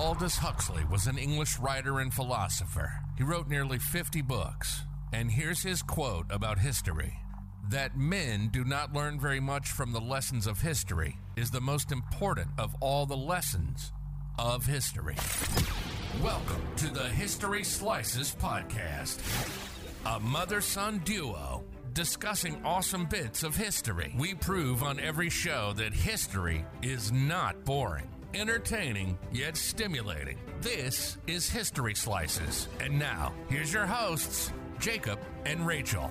Aldous Huxley was an English writer and philosopher. He wrote nearly 50 books. And here's his quote about history that men do not learn very much from the lessons of history is the most important of all the lessons of history. Welcome to the History Slices podcast, a mother son duo discussing awesome bits of history. We prove on every show that history is not boring entertaining yet stimulating. This is History Slices. And now, here's your hosts, Jacob and Rachel.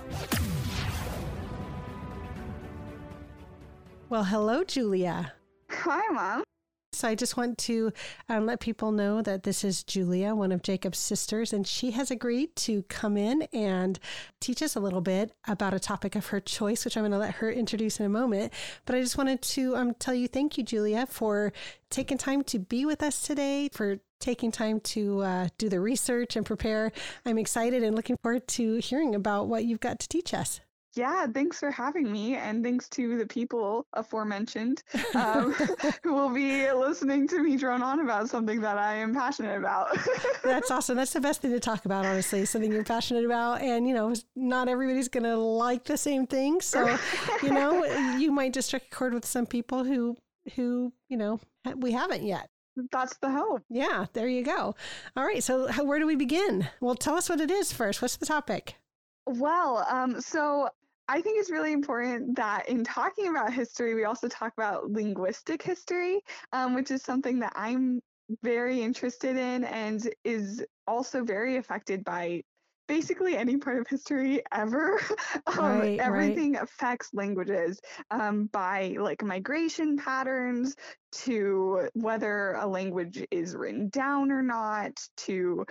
Well, hello, Julia. Hi, Mom. So I just want to um, let people know that this is Julia, one of Jacob's sisters, and she has agreed to come in and teach us a little bit about a topic of her choice, which I'm going to let her introduce in a moment. But I just wanted to um, tell you thank you, Julia, for taking time to be with us today, for taking time to uh, do the research and prepare. I'm excited and looking forward to hearing about what you've got to teach us. Yeah, thanks for having me, and thanks to the people aforementioned um, who will be listening to me drone on about something that I am passionate about. That's awesome. That's the best thing to talk about, honestly, something you're passionate about. And, you know, not everybody's going to like the same thing. So, you know, you might just strike a chord with some people who, who, you know, we haven't yet. That's the hope. Yeah, there you go. All right. So, how, where do we begin? Well, tell us what it is first. What's the topic? Well, um, so I think it's really important that in talking about history, we also talk about linguistic history, um, which is something that I'm very interested in and is also very affected by basically any part of history ever. um, Right, everything affects languages um, by like migration patterns to whether a language is written down or not to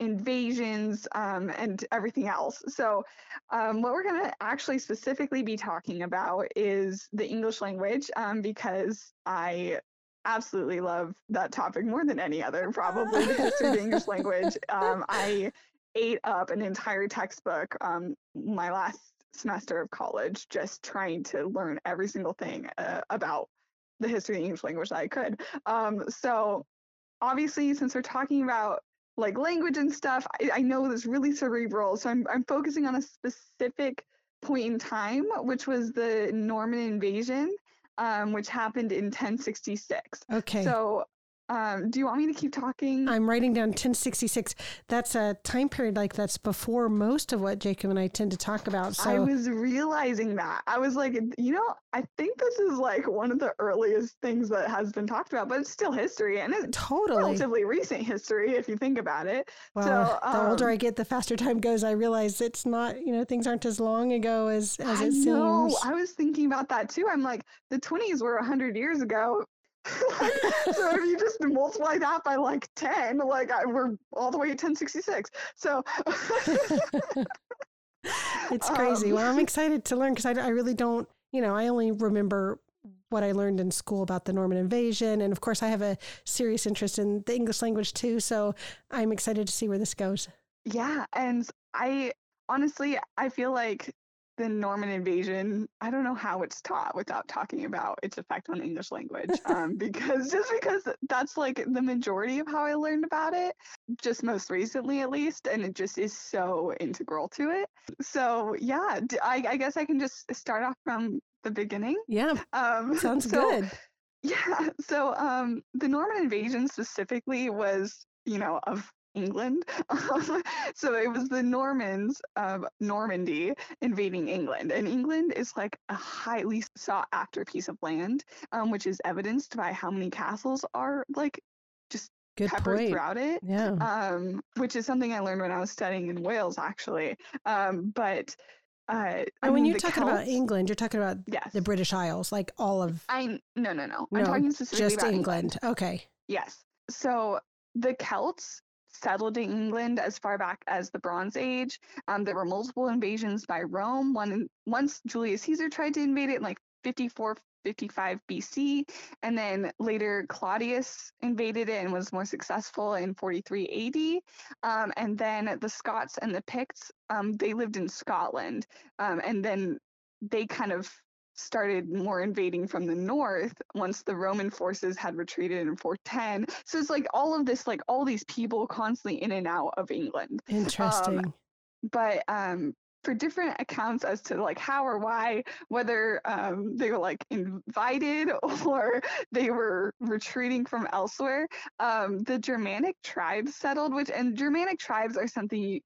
invasions um, and everything else. So, um, what we're going to actually specifically be talking about is the English language um, because I absolutely love that topic more than any other, probably the history of the English language. Um, I ate up an entire textbook um, my last semester of college just trying to learn every single thing uh, about the history of the English language that I could. Um, so, obviously, since we're talking about like language and stuff, I, I know it's really cerebral. So I'm I'm focusing on a specific point in time, which was the Norman invasion, um, which happened in 1066. Okay. So um, do you want me to keep talking? I'm writing down 1066. That's a time period like that's before most of what Jacob and I tend to talk about. So I was realizing that. I was like, you know, I think this is like one of the earliest things that has been talked about, but it's still history and it's totally. relatively recent history if you think about it. Well, so, the older um, I get, the faster time goes. I realize it's not, you know, things aren't as long ago as as I it know. seems. I was thinking about that too. I'm like, the 20s were 100 years ago. So if you just multiply that by like 10, like I, we're all the way at 1066. So it's crazy. Um, well, I'm excited to learn because I, I really don't, you know, I only remember what I learned in school about the Norman invasion. And of course, I have a serious interest in the English language too. So I'm excited to see where this goes. yeah, and I honestly I feel like the Norman invasion, I don't know how it's taught without talking about its effect on English language. Um, because just because that's like the majority of how I learned about it, just most recently at least, and it just is so integral to it. So yeah, I guess I can just start off from the beginning. Yeah, Um, sounds so, good. Yeah. So um, the Norman invasion specifically was, you know, of England. So it was the Normans of Normandy invading England. And England is like a highly sought after piece of land, um, which is evidenced by how many castles are like just Good peppered point. throughout it. Yeah. Um, which is something I learned when I was studying in Wales, actually. Um, but uh, and when mean, you're talking about England, you're talking about yes, the British Isles, like all of I no no no. I'm no, talking specifically just about England. Okay. Yes. So the Celts settled in England as far back as the Bronze Age. Um, there were multiple invasions by Rome. One once Julius Caesar tried to invade it in like 54, 55 BC, and then later Claudius invaded it and was more successful in 43 AD. Um, and then the Scots and the Picts, um, they lived in Scotland, um, and then they kind of started more invading from the north once the Roman forces had retreated in 410. So it's like all of this, like all these people constantly in and out of England. Interesting. Um, but um, for different accounts as to like how or why, whether um, they were like invited or they were retreating from elsewhere, um, the Germanic tribes settled, which and Germanic tribes are something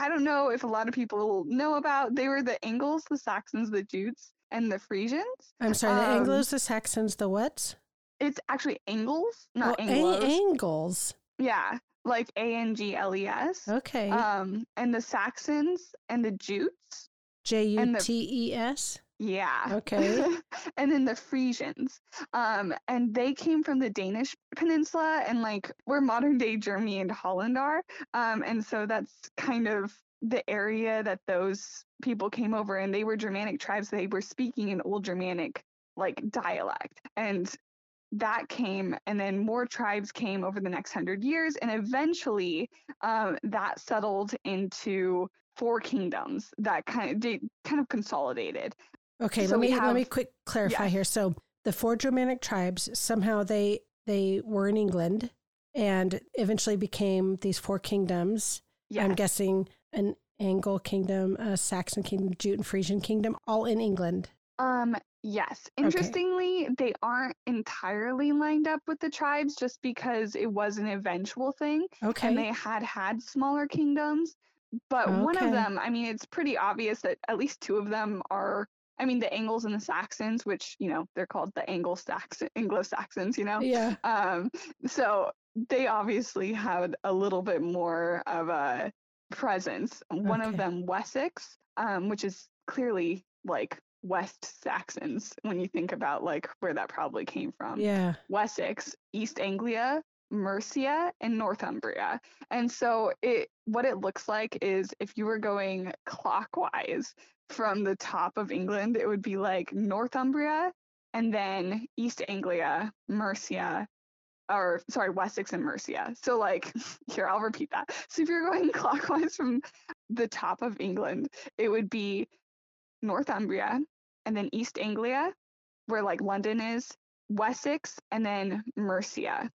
I don't know if a lot of people know about. They were the Angles, the Saxons, the Jutes, and the Frisians. I'm sorry, the um, Anglos, the Saxons, the what? It's actually Angles, not oh, Anglos. A- Angles. yeah, like A N G L E S. Okay. Um, and the Saxons and the Jutes. J U T E S. Yeah. Okay. and then the Frisians. Um, and they came from the Danish peninsula and like where modern day Germany and Holland are. Um, and so that's kind of the area that those people came over and they were Germanic tribes. They were speaking an old Germanic like dialect. And that came and then more tribes came over the next hundred years and eventually um, that settled into four kingdoms that kind of they kind of consolidated Okay, So let me let me quick clarify yeah. here. So the four Germanic tribes somehow they they were in England and eventually became these four kingdoms. yeah I'm guessing an Anglo kingdom, a Saxon kingdom, Jute and Frisian kingdom, all in England. Um, yes. Interestingly, they aren't entirely lined up with the tribes just because it was an eventual thing Okay. and they had had smaller kingdoms. But one of them, I mean, it's pretty obvious that at least two of them are, I mean, the Angles and the Saxons, which, you know, they're called the Anglo-Saxon, Anglo-Saxons, you know? yeah. Um, so they obviously had a little bit more of a presence. One of them, Wessex, um, which is clearly like West Saxons when you think about like where that probably came from. Yeah. Wessex, East Anglia, Mercia, and Northumbria. And so it what it looks like is if you were going clockwise from the top of England, it would be like Northumbria and then East Anglia, Mercia, or sorry, Wessex and Mercia. So like here, I'll repeat that. So if you're going clockwise from the top of England, it would be Northumbria and then East Anglia, where like London is, Wessex, and then Mercia,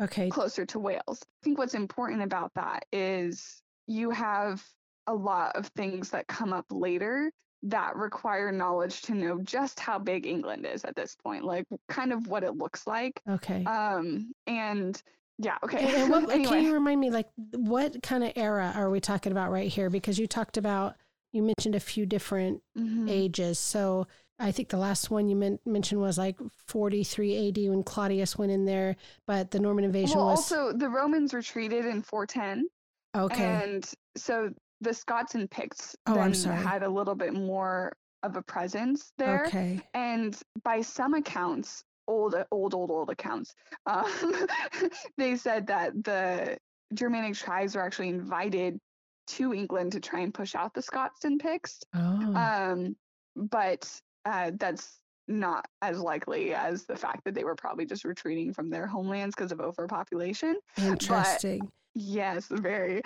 Okay. closer to Wales. I think what's important about that is you have a lot of things that come up later that require knowledge to know just how big England is at this point, like kind of what it looks like. Okay. Um, and yeah, okay. And, and what, can you remind me, like, what kind of era are we talking about right here? Because you talked about, you mentioned a few different mhm. ages. So I think the last one you men- mentioned was like 43 AD when Claudius went in there, but the Norman invasion well, was also the Romans retreated in 410. okay. And so the Scots and Picts Oh, I'm then sorry. had a little bit more of a presence there. Okay. And by some accounts, old, old, old, old accounts, um, they said that the Germanic tribes were actually invited to England to try and push out the Scots and Picts. Oh, Um, but uh, that's not as likely as the fact that they were probably just retreating from their homelands because of overpopulation. interesting. Yes, very.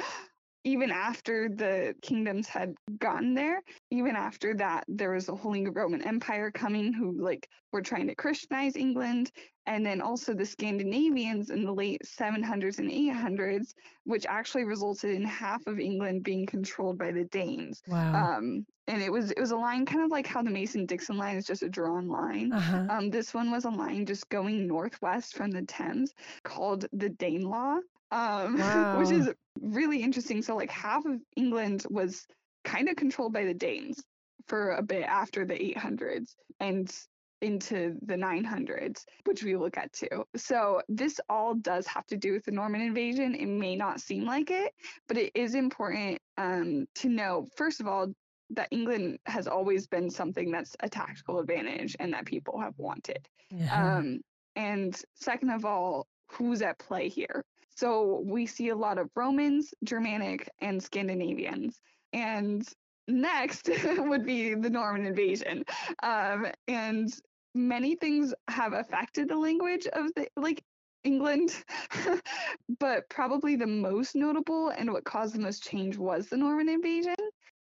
Even after the kingdoms had gotten there, even after that, there was a Holy Roman Empire coming who like were trying to Christianize England, and then also the Scandinavians in the late 700s and 800s, which actually resulted in half of England being controlled by the Danes. Wow. Um, and it was it was a line kind of like how the Mason-Dixon line is just a drawn line. Uh huh. Um, this one was a line just going northwest from the Thames called the Danelaw, um, which is really interesting. So, like, half of England was kind of controlled by the Danes for a bit after the 800s and into the 900s, which we will get to. So, this all does have to do with the Norman invasion. It may not seem like it, but it is important um, to know, first of all, that England has always been something that's a tactical advantage and that people have wanted. Yeah. Um, and second of all, who's at play here? So we see a lot of Romans, Germanic, and Scandinavians. And next would be the Norman invasion. Um, and many things have affected the language of the like England, but probably the most notable and what caused the most change was the Norman invasion.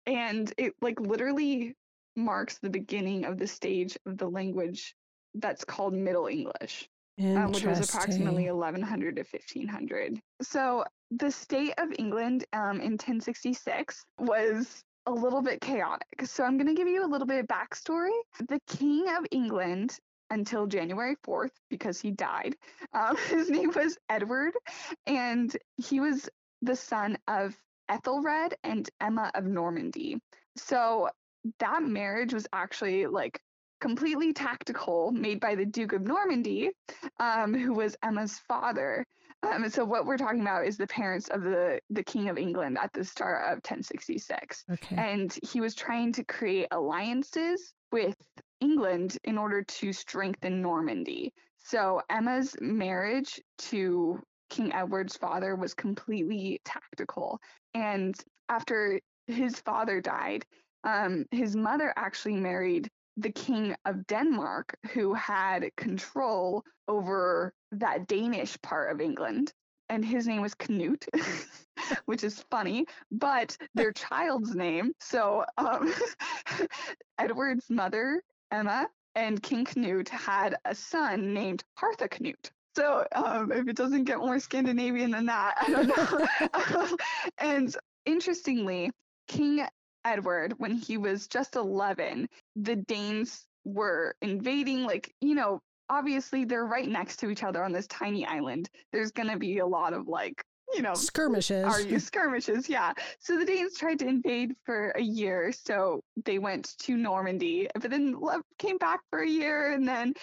And it like literally marks the beginning of the stage of the language that's called Middle English, um, which was approximately 1100 to 1500. So the state of England um, in 1066 was a little bit chaotic. So I'm going to give you a little bit of backstory. The King of England until January 4th because he died. Um, his name was Edward, and he was the son of Ethelred and Emma of Normandy. So that marriage was actually like completely tactical, made by the Duke of Normandy, um, who was Emma's father. Um, so what we're talking about is the parents of the the King of England at the start of 1066, Okay. and he was trying to create alliances with England in order to strengthen Normandy. So Emma's marriage to King Edward's father was completely tactical, and after his father died, um, his mother actually married the king of Denmark, who had control over that Danish part of England. And his name was Canute, which is funny, but their child's name. So um, Edward's mother, Emma, and King Canute had a son named Hartha Harthacnut. So um, if it doesn't get more Scandinavian than that, I don't know. and interestingly, King Edward, when he was just 11, the Danes were invading, like, you know, obviously they're right next to each other on this tiny island. There's going to be a lot of, like, you know, Skirmishes. are you skirmishes? Yeah. So the Danes tried to invade for a year. So they went to Normandy, but then came back for a year. And then,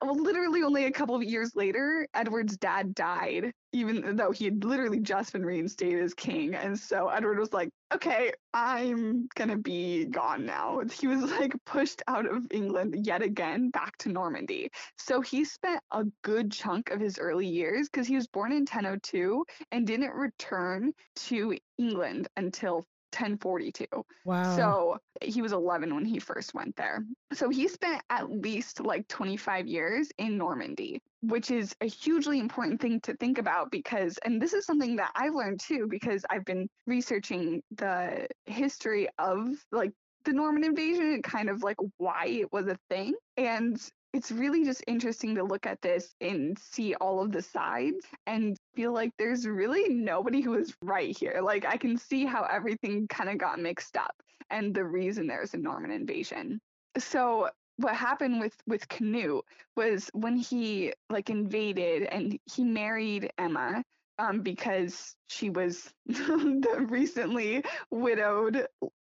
well, literally only a couple of years later, Edward's dad died, even though he had literally just been reinstated as king. And so Edward was like, okay, I'm to be gone now. He was like pushed out of England yet again back to Normandy. So he spent a good chunk of his early years because he was born in 1002 and didn't return to England until 1042. wow. So he was 11 when he first went there. So he spent at least like 25 years in Normandy, which is a hugely important thing to think about because, and this is something that I've learned too, because I've been researching the history of like the Norman invasion and kind of like why it was a thing. And it's really just interesting to look at this and see all of the sides and feel like there's really nobody who is right here. Like I can see how everything kind of got mixed up and the reason there's a Norman invasion. So what happened with with Canute was when he like invaded and he married Emma um, because she was the recently widowed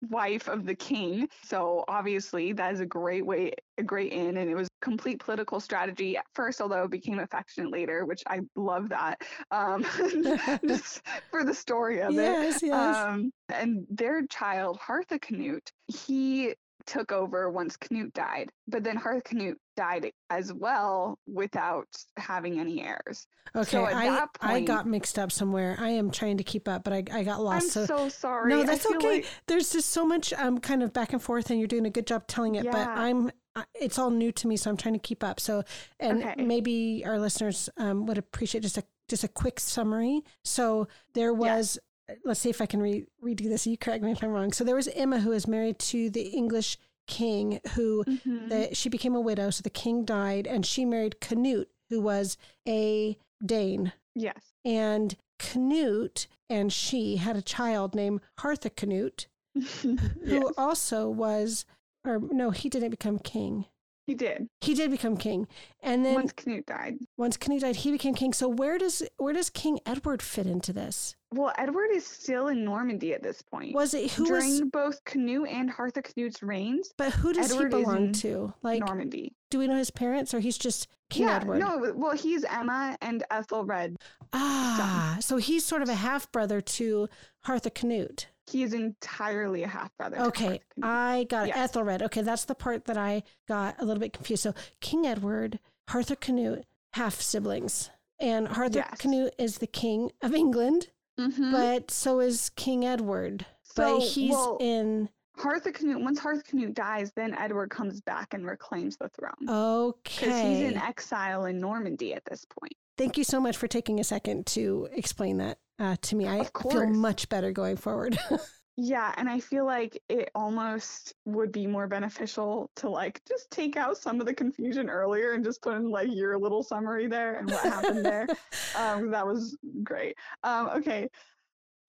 wife of the king. So obviously that is a great way, a great in, and it was complete political strategy at first, although it became affectionate later, which I love that. Um, just for the story of yes, it. yes. Um, and their child, Harthacnut, he took over once Canute died, but then Harthacnut died as well without having any heirs. okay. so I, that I got mixed up somewhere. I am trying to keep up, but I, I got lost. I'm so, sorry. no, that's okay. like- There's just so much um kind of back and forth, and you're doing a good job telling it. But I'm it's all new to me, so I'm trying to keep up. So, and Okay. maybe our listeners um, would appreciate just a just a quick summary. So there was. Let's see if I can re- redo this. You correct me if I'm wrong. So there was Emma who was married to the English king who Mhm. the, she became a widow. So the king died, and she married Canute, who was a Dane. yes. And Canute and she had a child named Harthacnut, who yes, also was, or no, he didn't become king. He did. He did become king, and then Once Canute died. once Canute died, he became king. So where does where does King Edward fit into this? Well, Edward is still in Normandy at this point. Was it who During was? both Canute and Harthacnut's reigns, But who does Edward he belong to? Like, Normandy. do we know his parents, or he's just King yeah, Edward? no, well, he's Emma and Ethelred. Ah, so he's sort of a half brother to Harthacnut. He is entirely a half brother. Okay, I got it. Yes. Ethelred. Okay, that's the part that I got a little bit confused. So King Edward, Harthacnut, half siblings, and Harthacnut is the king of England, Mhm. but so is King Edward. So, but he's well, in. Harthacnut. Once Harthacnut dies, then Edward comes back and reclaims the throne Okay. because he's in exile in Normandy at this point. Thank you so much for taking a second to explain that uh, to me. I feel much better going forward. Yeah, and I feel like it almost would be more beneficial to like just take out some of the confusion earlier and just put in like your little summary there and what happened there. Um, that was great. Um, okay.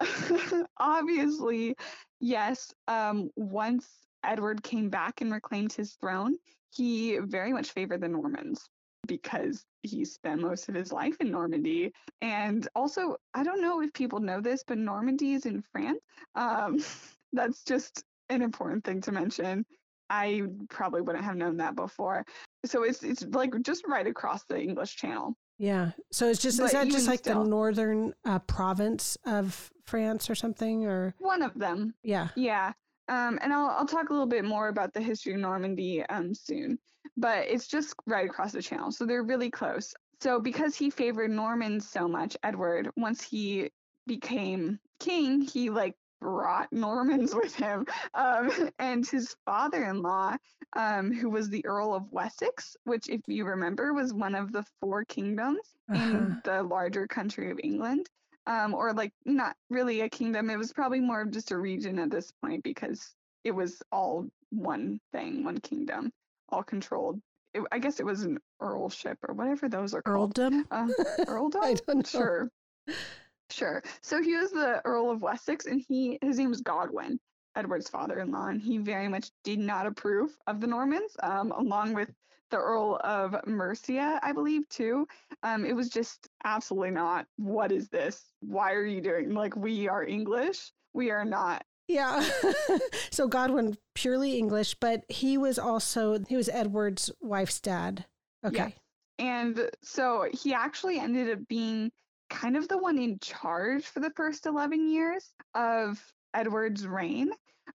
Obviously, yes, um, once Edward came back and reclaimed his throne, he very much favored the Normans because he spent most of his life in Normandy. And also, I don't know if people know this, but Normandy is in France. Um, that's just an important thing to mention. I probably wouldn't have known that before. So it's it's like just right across the English Channel. Yeah. So it's just But is that just like still- the northern uh, province of France or something or One of them. yeah. Yeah. Um, and I'll I'll talk a little bit more about the history of Normandy um soon. But it's just right across the channel. So they're really close. So because he favored Normans so much, Edward, once he became king, he like brought Normans with him. Um, and his father-in-law, um, who was the Earl of Wessex, which if you remember was one of the four kingdoms Uh-huh. in the larger country of England. Um, or like not really a kingdom. It was probably more of just a region at this point because it was all one thing, one kingdom, all controlled. It, I guess it was an earlship or whatever those are called. Earldom? Uh, earldom? I don't know. Sure. Sure. So he was the Earl of Wessex and he his name was Godwin, Edward's father-in-law, and he very much did not approve of the Normans, um, along with the Earl of Mercia, I believe, too. Um, it was just absolutely not. What is this? Why are you doing? Like, we are English. We are not. Yeah. so Godwin purely English, but he was also he was Edward's wife's dad. Okay. And so he actually ended up being kind of the one in charge for the first 11 years of Edward's reign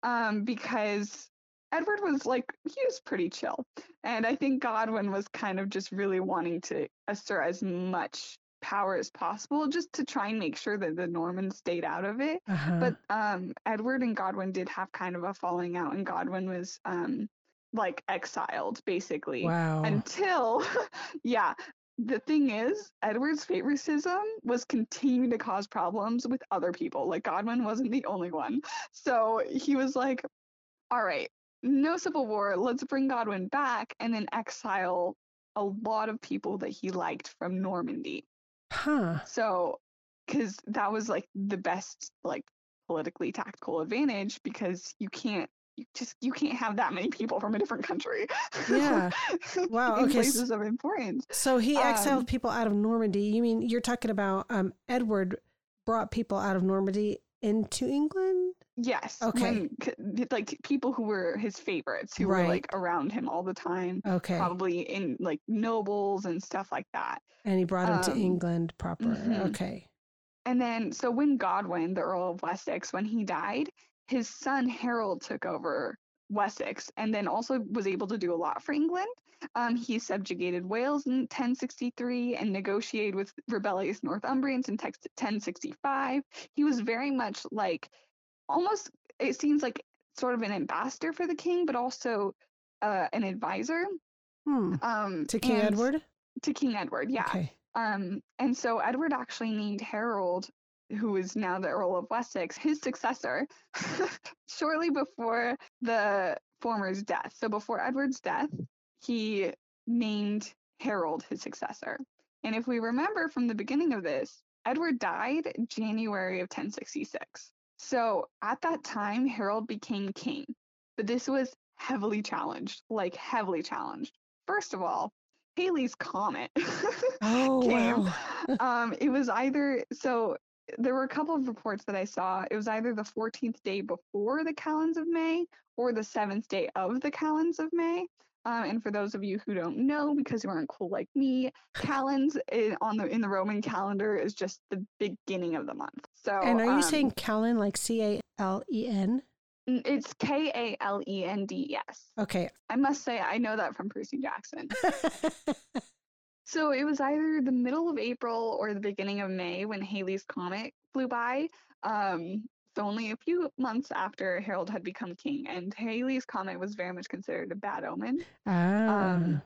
um, because Edward was like, he was pretty chill. And I think Godwin was kind of just really wanting to assert as much power as possible just to try and make sure that the Normans stayed out of it. Uh-huh. But um, Edward and Godwin did have kind of a falling out, and Godwin was um, like exiled basically wow. until yeah the thing is edward's favoritism was continuing to cause problems with other people like godwin wasn't the only one so he was like all right no civil war let's bring godwin back and then exile a lot of people that he liked from normandy huh. so because that was like the best like politically tactical advantage because you can't you just you can't have that many people from a different country Yeah. Wow, okay, places of importance So he exiled Um, people out of Normandy. You mean you're talking about um Edward brought people out of Normandy into England? yes Okay. when like people who were his favorites who were like around him all the time Okay. probably in like nobles and stuff like that And he brought him to um, England proper. mhm. Okay. And then, so when Godwin, the Earl of Wessex, when he died, his son Harold took over Wessex and then also was able to do a lot for England. Um, he subjugated Wales in 1063 and negotiated with rebellious Northumbrians in 1065. He was very much like almost, it seems like sort of an ambassador for the king, but also uh, an advisor. Hmm. Um, To King Edward? To King Edward, yeah. Okay. Um, and so Edward actually named Harold, who is now the Earl of Wessex, his successor shortly before the former's death. So before Edward's death, he named Harold his successor. And if we remember from the beginning of this, Edward died January of 1066. So at that time, Harold became king. But this was heavily challenged, like heavily challenged. First of all, Halley's Comet. Oh came. wow. um, it was either so there were a couple of reports that I saw. It was either the 14th day before the calends of May or the seventh day of the calends of May. Um, and for those of you who don't know, because you aren't cool like me, calends in, on the in the Roman calendar is just the beginning of the month. So And are you um, saying Callan like C A L E N? it's K A L E N D? Yes, Okay. I must say I know that from Percy Jackson. So it was either the middle of April or the beginning of May when Halley's comet flew by. Um, so only a few months after Harold had become king, and Halley's comet was very much considered a bad omen. ah. Um,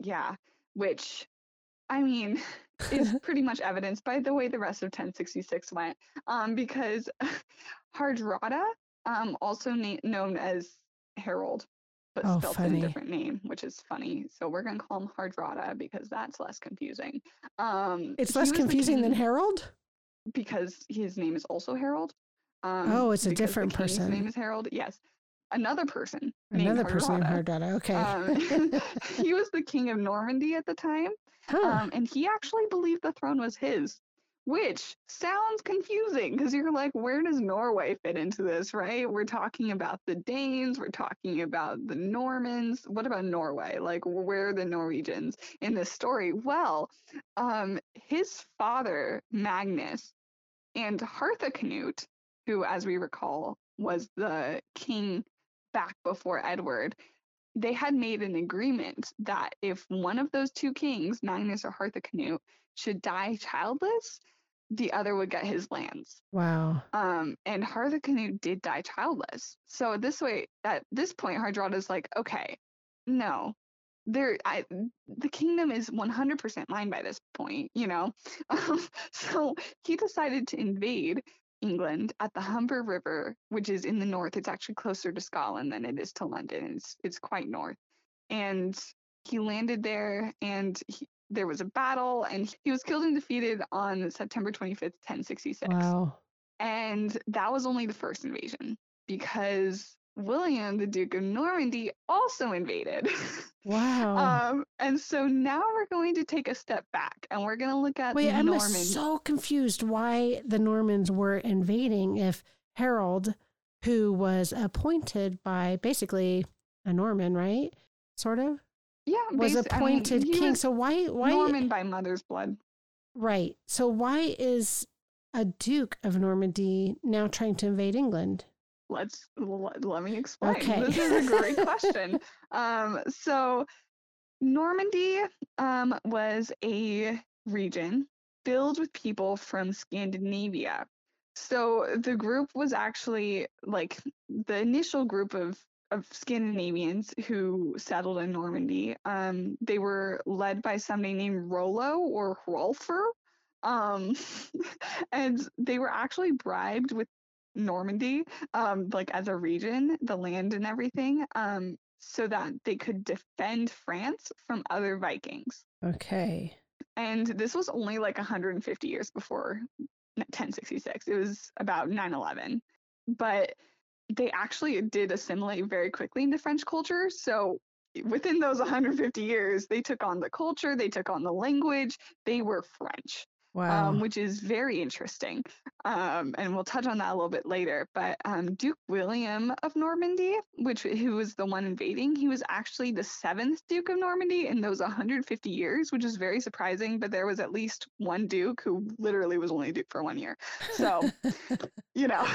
Yeah, which, I mean, is pretty much evidenced by the way the rest of 1066 went. Um, because Hardrada, um, also na- known as Harold, but Oh, spelled in a different name, which is funny. So we're gonna call him Hardrada because that's less confusing. Um, It's less confusing than Harold? because his name is also Harold. Um, Oh, it's a different person. His Name is Harold. Yes, another person. named Another person named Hardrada. Hardrada. Okay. Um, he was the king of Normandy at the time, huh. um, and he actually believed the throne was his, which sounds confusing because you're like, where does Norway fit into this, right? We're talking about the Danes, we're talking about the Normans. What about Norway? Like, where are the Norwegians in this story? Well, um, his father, Magnus, and Harthacnut, who, as we recall, was the king back before Edward, they had made an agreement that if one of those two kings, Magnus or Harthacnut, should die childless, the other would get his lands. wow. Um, and Harthacnut did die childless. So this way, at this point, Hardrada's like, okay, no, there, I, the kingdom is 100% mine by this point, you know. Um, so he decided to invade England at the Humber River, which is in the north. It's actually closer to Scotland than it is to London. It's it's quite north, and he landed there, and he, there was a battle, and he was killed and defeated on September 25th, 1066. Wow. And that was only the first invasion because William, the Duke of Normandy, also invaded. Wow. um, and so now we're going to take a step back and we're going to look at the Normans. Wait, I'm Normans. so confused why the Normans were invading if Harold, who was appointed by basically a Norman, right? Sort of yeah, was basi- I mean, appointed king. so why why Norman by mother's blood. right? So why is a duke of Normandy now trying to invade England? Let's l- let me explain. Okay. This is a great question. Um, so Normandy um, was a region filled with people from Scandinavia. So the group was actually like the initial group of of Scandinavians who settled in Normandy. Um, they were led by somebody named Rollo or Hrolfr. Um, and they were actually bribed with Normandy, um, like as a region, the land and everything, um, so that they could defend France from other Vikings. Okay. And this was only like 150 years before 1066. It was about 911. But they actually did assimilate very quickly into French culture. So within those 150 years, they took on the culture, they took on the language, they were French Wow. um, which is very interesting. Um, and we'll touch on that a little bit later. But um, Duke William of Normandy, which who was the one invading, he was actually the seventh Duke of Normandy in those 150 years, which is very surprising. But there was at least one Duke who literally was only Duke for one year. So, you know.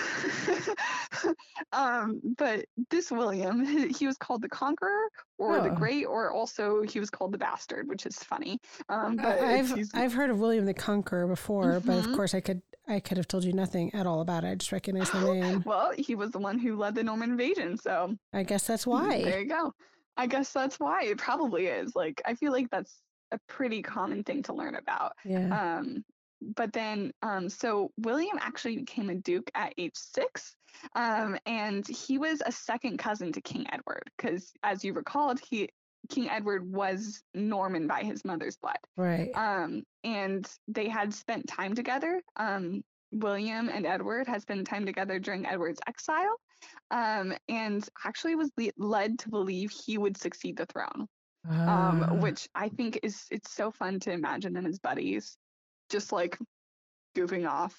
um, but this William, he, was called the Conqueror or the Oh. Great, or also he was called the Bastard, which is funny. Um, but I've I've heard of William the Conqueror before, but of Mhm. course I could I could have told you nothing at all about it. I just recognize the name. Well, he was the one who led the Norman invasion, so I guess that's why. there you go. I guess that's why it probably is. Like, I feel like that's a pretty common thing to learn about. Yeah. Um, but then, um, so William actually became a duke at age six, um, and he was a second cousin to King Edward, because as you recalled, he King Edward was Norman by his mother's blood. Right. Um, and they had spent time together. Um, William and Edward had spent time together during Edward's exile, um, and actually was le- led to believe he would succeed the throne. Um, Ah. which I think is it's so fun to imagine them as buddies, just like goofing off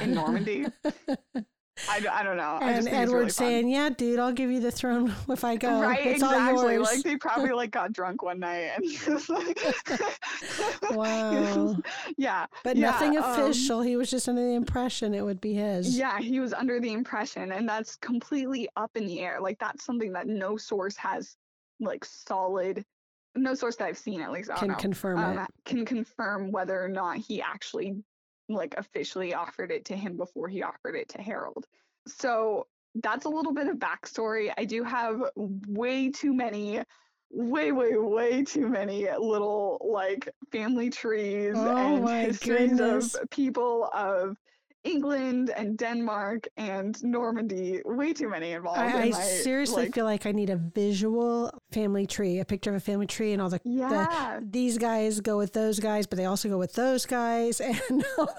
in Normandy. I, I don't know. I and Edward really saying, "Yeah, dude, I'll give you the throne if I go. right, it's exactly. all yours." Like they probably like got drunk one night and he was like, wow. yeah, But yeah, nothing um, official. he was just under the impression it would be his. Yeah, he was under the impression, and that's completely up in the air. Like that's something that no source has, like solid, no source that I've seen at least. I Can know, confirm um, can confirm whether or not he actually, like, officially offered it to him before he offered it to Harold. So that's a little bit of backstory. I do have way too many. Way, way, way too many little like family trees Oh and histories goodness. of people of England and Denmark and Normandy. Way too many involved. I, in I my, seriously like, feel like I need a visual family tree, a picture of a family tree, and all the, yeah. the these guys go with those guys, but they also go with those guys, and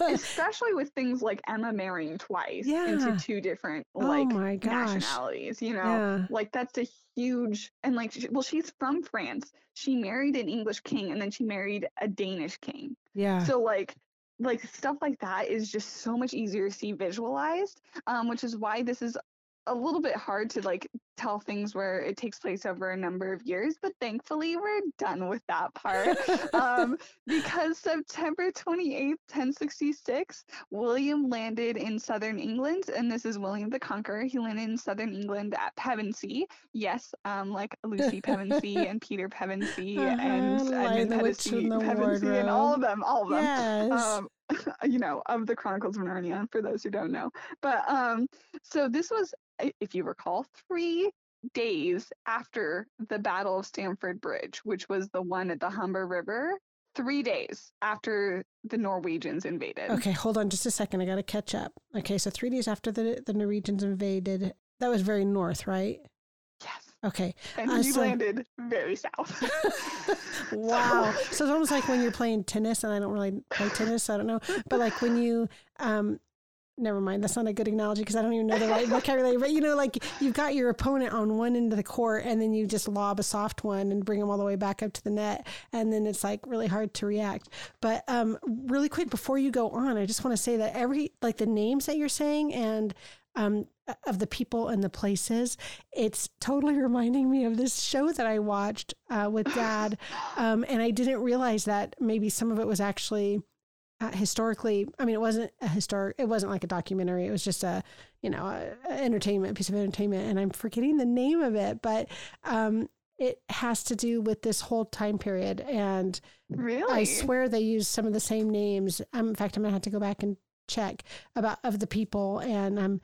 Especially with things like Emma marrying twice Yeah. into two different oh like my nationalities. You know, yeah, like that's a huge and like well she's from France. She married an English king and then she married a Danish king. yeah, So like like stuff like that is just so much easier to see visualized, um, which is why this is a little bit hard to like tell things where it takes place over a number of years. But thankfully, we're done with that part um, because September twenty eighth, ten sixty six, William landed in southern England, and this is William the Conqueror. He landed in southern England at Pevensey. Yes, um, like Lucy Pevensey and Peter Pevensey Uh-huh, and Edmund Pevensey, and all of them, all of them yes, um, you know, of the Chronicles of Narnia, for those who don't know. But um, so this was, if you recall, three days after the Battle of Stamford Bridge, which was the one at the Humber River. Three days after the Norwegians invaded. Okay, hold on just a second. I got to catch up. Okay, so three days after the the Norwegians invaded, that was very north, right? Yes. Okay. And Uh, you so- landed very south. wow. So it's almost like when you're playing tennis, and I don't really play tennis, so I don't know. But like when you, um, never mind, that's not a good analogy because I don't even know the right vocabulary. But you know, like you've got your opponent on one end of the court, and then you just lob a soft one and bring them all the way back up to the net, and then it's like really hard to react. But um, really quick before you go on, I just want to say that every like the names that you're saying and um, of the people and the places, it's totally reminding me of this show that I watched uh, with Dad, um, and I didn't realize that maybe some of it was actually uh, historically. I mean, it wasn't a historic. It wasn't like a documentary. It was just a you know a, a entertainment piece of entertainment, and I'm forgetting the name of it, but. Um, it has to do with this whole time period, and really? I swear they use some of the same names. Um, in fact, I'm gonna have to go back and check about of the people. And um,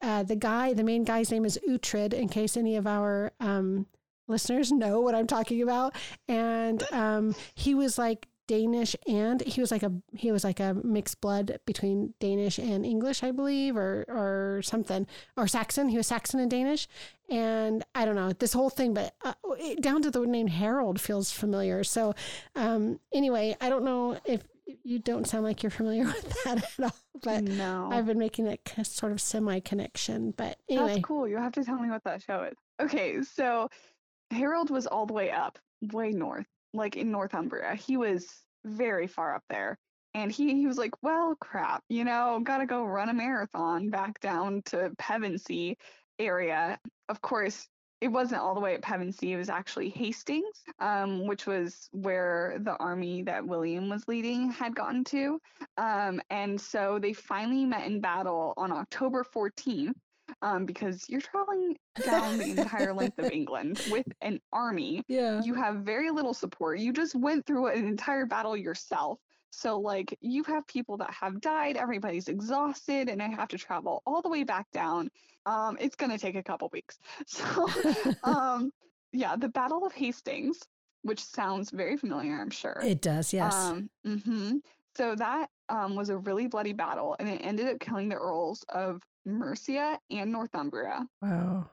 uh, the guy, the main guy's name is Uhtred. In case any of our um listeners know what I'm talking about, and um, he was like Danish and he was like a he was like a mixed blood between Danish and English, I believe, or or something, or Saxon. He was Saxon and Danish, and I don't know this whole thing, but uh, it, down to the name Harold feels familiar. So um, anyway, I don't know if you don't sound like you're familiar with that at all, but no. I've been making that sort of semi connection. But anyway, That's cool. You have to tell me what that show is. Okay, so Harold was all the way up, way north, like in Northumbria. He was very far up there. And he, he was like, well, crap, you know, gotta go run a marathon back down to Pevensey area. Of course, it wasn't all the way at Pevensey. It was actually Hastings, um, which was where the army that William was leading had gotten to. Um, and so they finally met in battle on October 14th um, because you're traveling down the entire length of England with an army. yeah, You have very little support. You just went through an entire battle yourself. So, like, you have people that have died, everybody's exhausted, and I have to travel all the way back down. Um, it's going to take a couple weeks. So, um, yeah, the Battle of Hastings, which sounds very familiar, I'm sure. it does. Yes. Um, mm-hmm. So that um, was a really bloody battle, and it ended up killing the earls of Mercia and Northumbria wow.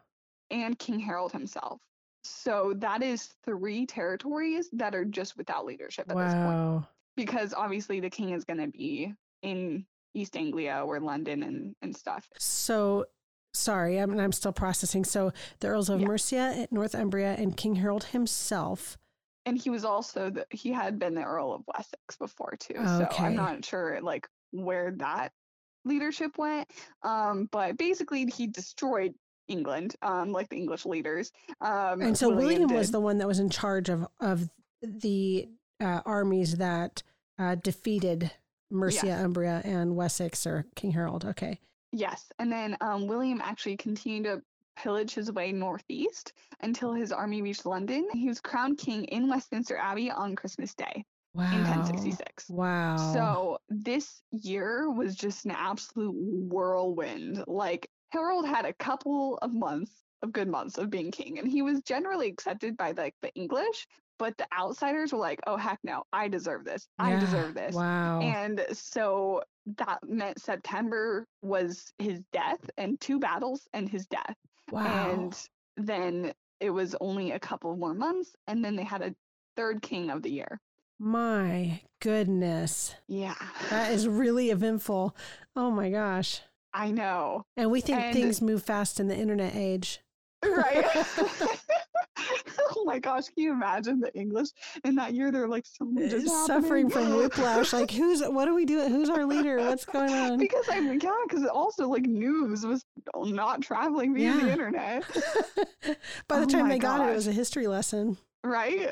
and King Harold himself. So that is three territories that are just without leadership at this point, because obviously the king is going to be in East Anglia or London and and stuff. So sorry, I'm I'm still processing. So the Earls of Yeah. Mercia, Northumbria, and King Harold himself. And he was also the he had been the Earl of Wessex before too. So I'm not sure like where that leadership went. Um, but basically he destroyed England, um, like the English leaders. Um, And so William, was the one that was in charge of of the uh, armies that uh, defeated Mercia, Yes. Umbria, and Wessex or King Harold. Okay. Yes, and then um, William actually continued to pillage his way northeast until his army reached London. He was crowned king in Westminster Abbey on Christmas Day Wow. in 1066. Wow. So this year was just an absolute whirlwind. Like Harold had a couple of months of good months of being king, and he was generally accepted by like the English. but the outsiders were like, oh, heck no, I deserve this. I Yeah. deserve this. Wow. And so that meant September was his death and two battles and his death. wow. And then it was only a couple more months. And then they had a third king of the year. My goodness. Yeah. That is really eventful. Oh my gosh. I know. And we think And- things move fast in the internet age. Right. oh my gosh. Can you imagine the English in that year? They're like, so much is Suffering from happening." whiplash. Like, who's, what are we doing? Who's our leader? What's going on? because I mean, yeah, because also like news was not traveling via the internet, By oh the Oh time they got it, it was a history lesson. Right?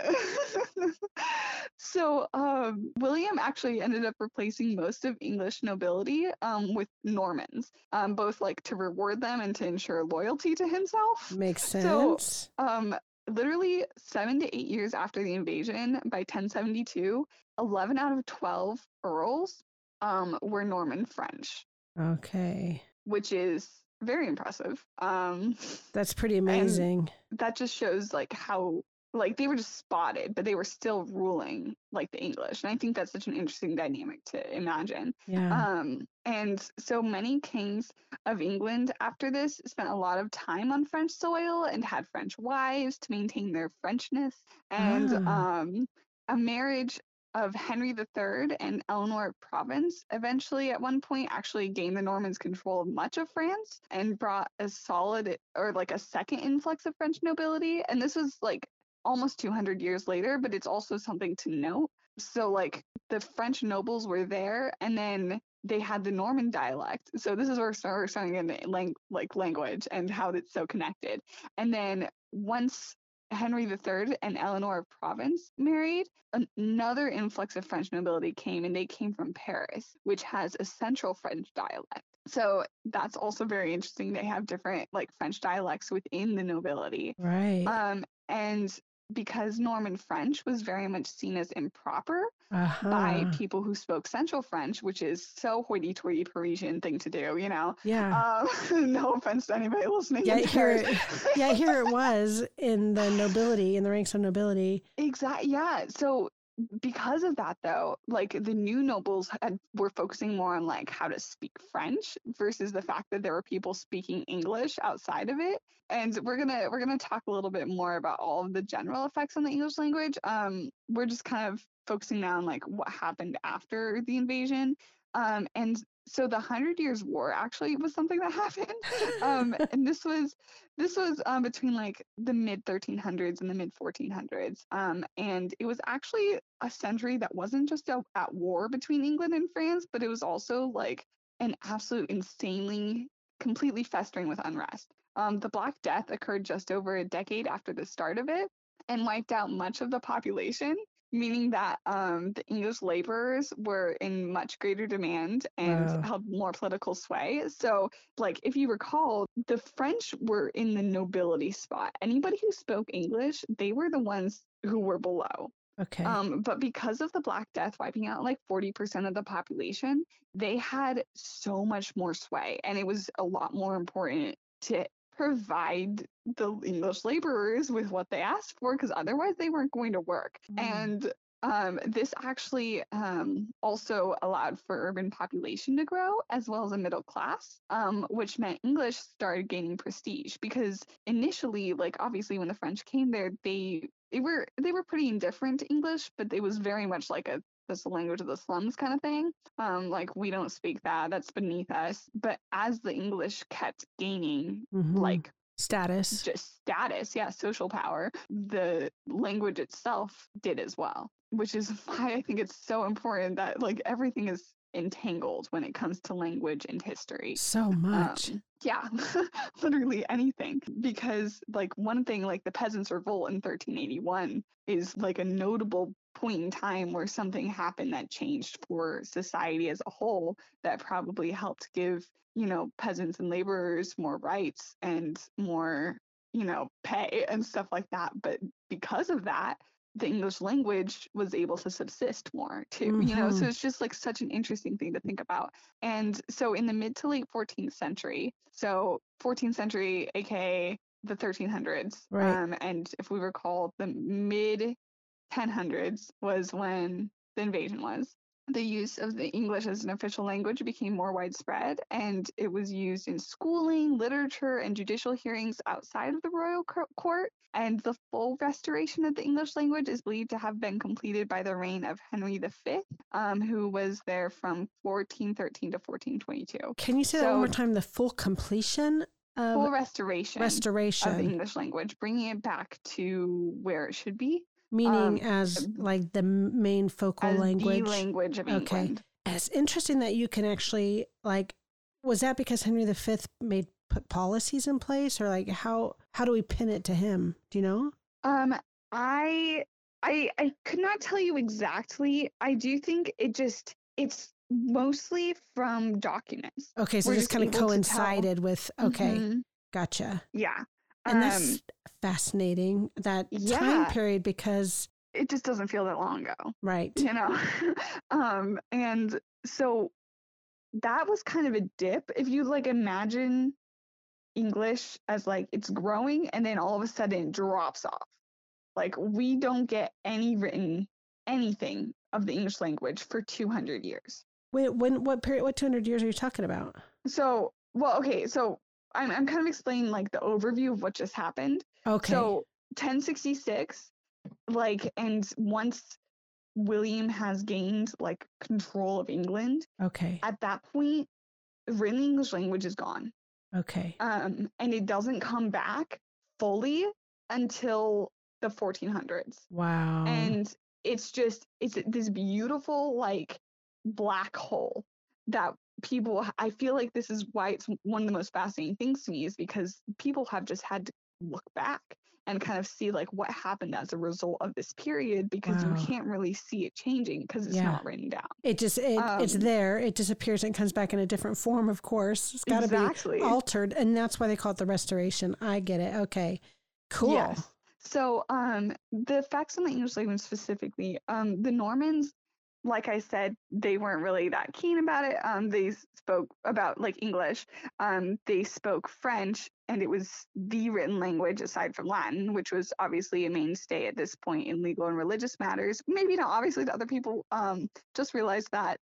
so um, William actually ended up replacing most of English nobility um, with Normans, um, both like to reward them and to ensure loyalty to himself. Makes So- sense. Um, literally seven to eight years after the invasion, by 1072, 11 out of 12 earls um, were Norman French, okay. which is very impressive. Um, That's pretty amazing. that just shows like how like they were just spotted, but they were still ruling like the English, and I think that's such an interesting dynamic to imagine. yeah. Um, and so many kings of England after this spent a lot of time on French soil and had French wives to maintain their Frenchness. And Ah. um, a marriage of Henry III and Eleanor of Provence eventually, at one point, actually gained the Normans control of much of France and brought a solid or like a second influx of French nobility. And this was like almost 200 years later, but it's also something to note. So, like, the French nobles were there, and then they had the Norman dialect. So this is where we're starting in the lang- like language and how it's so connected. And then once Henry III and Eleanor of Provence married, an- another influx of French nobility came, and they came from Paris, which has a central French dialect. So that's also very interesting. They have different like French dialects within the nobility. right. Um, and because Norman French was very much seen as improper, uh-huh. by people who spoke Central French, which is so hoity-toity Parisian thing to do, you know. Yeah. Um, no offense to anybody listening. Yeah, here- yeah, here it was in the nobility, in the ranks of nobility. exactly. Yeah. So because of that, though, like the new nobles had, were focusing more on like how to speak French versus the fact that there were people speaking English outside of it. And we're gonna we're gonna talk a little bit more about all of the general effects on the English language. Um, we're just kind of focusing now on like what happened after the invasion. Um, and so the Hundred Years' War actually was something that happened. um, and this was this was um, between like the mid 1300s and the mid 1400s. Um, and it was actually a century that wasn't just a, at war between England and France, but it was also like an absolute insanely, completely festering with unrest. Um, the Black Death occurred just over a decade after the start of it and wiped out much of the population meaning that um, the English laborers were in much greater demand and Wow. held more political sway. So, like, if you recall, the French were in the nobility spot. Anybody who spoke English, they were the ones who were below. Okay. Um, but because of the Black Death wiping out like 40% of the population, they had so much more sway. And it was a lot more important to provide the English laborers with what they asked for because otherwise they weren't going to work. Mm. And um, this actually um, also allowed for urban population to grow as well as a middle class, um, which meant English started gaining prestige because initially, like obviously when the French came there, they they were they were pretty indifferent to English, but it was very much like a that's the language of the slums kind of thing. Um, like we don't speak that, that's beneath us. But as the English kept gaining Mhm. like status. just status, yeah, social power, the language itself did as well. Which is why I think it's so important that like everything is entangled when it comes to language and history. So much. Um, yeah, literally anything. Because, like, one thing, like the Peasants' Revolt in 1381, is like a notable point in time where something happened that changed for society as a whole that probably helped give, you know, peasants and laborers more rights and more, you know, pay and stuff like that. But because of that, the English language was able to subsist more too, you know. So Mhm. it's just like such an interesting thing to think about. And so in the mid to late 14th century, so 14th century, aka the 1300s, Right. um, and if we recall, the mid 1000s was when the invasion was. The use of the English as an official language became more widespread, and it was used in schooling, literature, and judicial hearings outside of the royal court. And the full restoration of the English language is believed to have been completed by the reign of Henry V, um, who was there from 1413 to 1422. Can you say so, that one more time? The full completion full restoration restoration of the English language, bringing it back to where it should be. Meaning um, as like the main focal language. language of okay. England. It's interesting that you can actually like. Was that because Henry V made put policies in place, or like how how do we pin it to him? Do you know? Um, I I I could not tell you exactly. I do think it just it's mostly from documents. Okay, so We're just kind of coincided with okay, mm-hmm. gotcha. Yeah, and um, that's fascinating that yeah. time period because it just doesn't feel that long ago, right? You know, um, and so that was kind of a dip. If you like imagine English as like it's growing and then all of a sudden it drops off. Like we don't get any written anything of the English language for 200 years. Wait, when what period? What two hundred years are you talking about? So, well, okay, so I'm I'm kind of explaining like the overview of what just happened. Okay. So 1066, like, and once William has gained like control of England, okay, at that point, written English language is gone. Okay. Um, and it doesn't come back fully until the 1400s. Wow. And it's just it's this beautiful like black hole that people i feel like this is why it's one of the most fascinating things to me is because people have just had to look back and kind of see like what happened as a result of this period because wow. you can't really see it changing because it's yeah. not written down. It just it, um, it's there. It disappears and comes back in a different form. Of course, it's got to exactly. be altered, and that's why they call it the restoration. I get it. Okay, cool. Yes. So, um, the effects on the English language specifically, um, the Normans like I said, they weren't really that keen about it. Um, they spoke about like English. Um, they spoke French, and it was the written language aside from Latin, which was obviously a mainstay at this point in legal and religious matters. Maybe not obviously to other people. Um, just realized that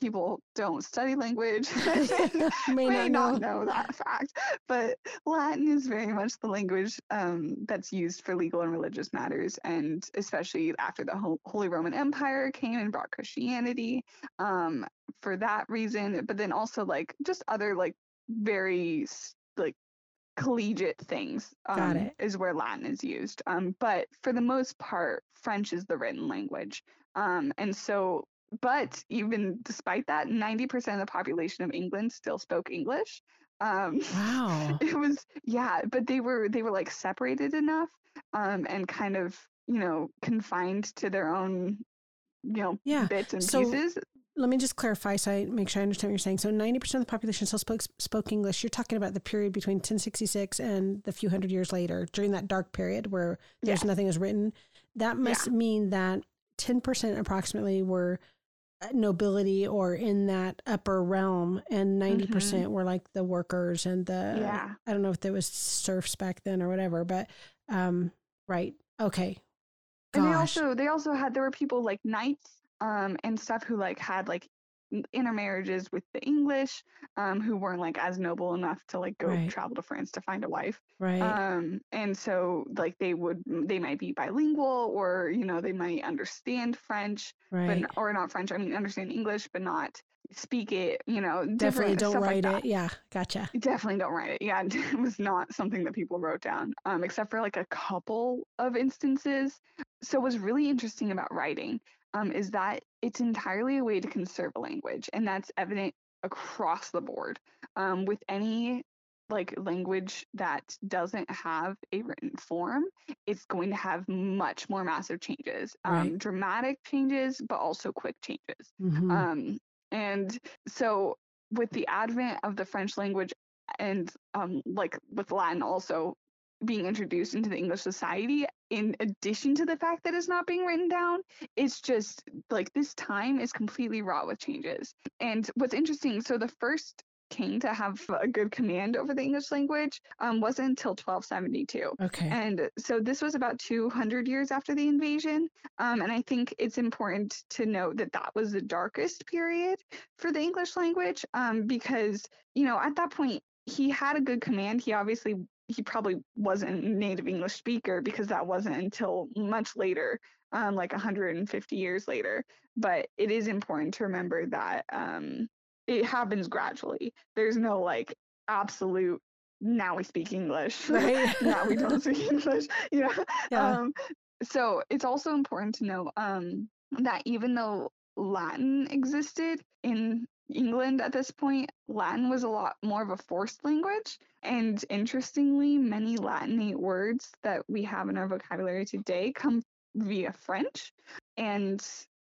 people don't study language may, may not know. know. that fact but latin is very much the language um, that's used for legal and religious matters and especially after the holy roman empire came and brought christianity um, for that reason but then also like just other like very like collegiate things um, is where latin is used um, but for the most part french is the written language um, and so but even despite that, 90% of the population of England still spoke English. Um, wow. It was, yeah, but they were, they were like separated enough um, and kind of, you know, confined to their own, you know, yeah. bits and so, pieces. Let me just clarify so I make sure I understand what you're saying. So 90% of the population still spoke, spoke English. You're talking about the period between 1066 and the few hundred years later during that dark period where there's yeah. nothing is written. That must yeah. mean that 10% approximately were nobility or in that upper realm and 90 mm-hmm. percent mm hmm were like the workers and the yeah i don't know if there was serfs back then or whatever but um right okay Gosh. and they also they also had there were people like knights um and stuff who like had like intermarriages with the English, um, who weren't like as noble enough to like go right. travel to France to find a wife. Right. Um, and so like they would they might be bilingual or you know they might understand French, right. but or not French. I mean understand English, but not speak it. You know, definitely don't write like it. Yeah, gotcha. Definitely don't write it. Yeah, it was not something that people wrote down, um, except for like a couple of instances. So it was really interesting about writing um, is that it's entirely a way to conserve a language, and that's evident across the board. Um, with any like language that doesn't have a written form, it's going to have much more massive changes, um, right. dramatic changes, but also quick changes. Mm-hmm. Um, and so, with the advent of the French language and um, like with Latin also being introduced into the English society, in addition to the fact that it's not being written down, it's just like this time is completely raw with changes. And what's interesting, so the first king to have a good command over the English language um, wasn't until 1272. Okay. And so this was about 200 years after the invasion. Um, and I think it's important to note that that was the darkest period for the English language um, because, you know, at that point, he had a good command. He obviously, he probably wasn't a native English speaker because that wasn't until much later, um, like 150 years later. But it is important to remember that um, it happens gradually. There's no like absolute now we speak English. Right. now we don't speak English. You know? Yeah. Um, so it's also important to know um, that even though Latin existed in England at this point, Latin was a lot more of a forced language. And interestingly, many Latinate words that we have in our vocabulary today come via French and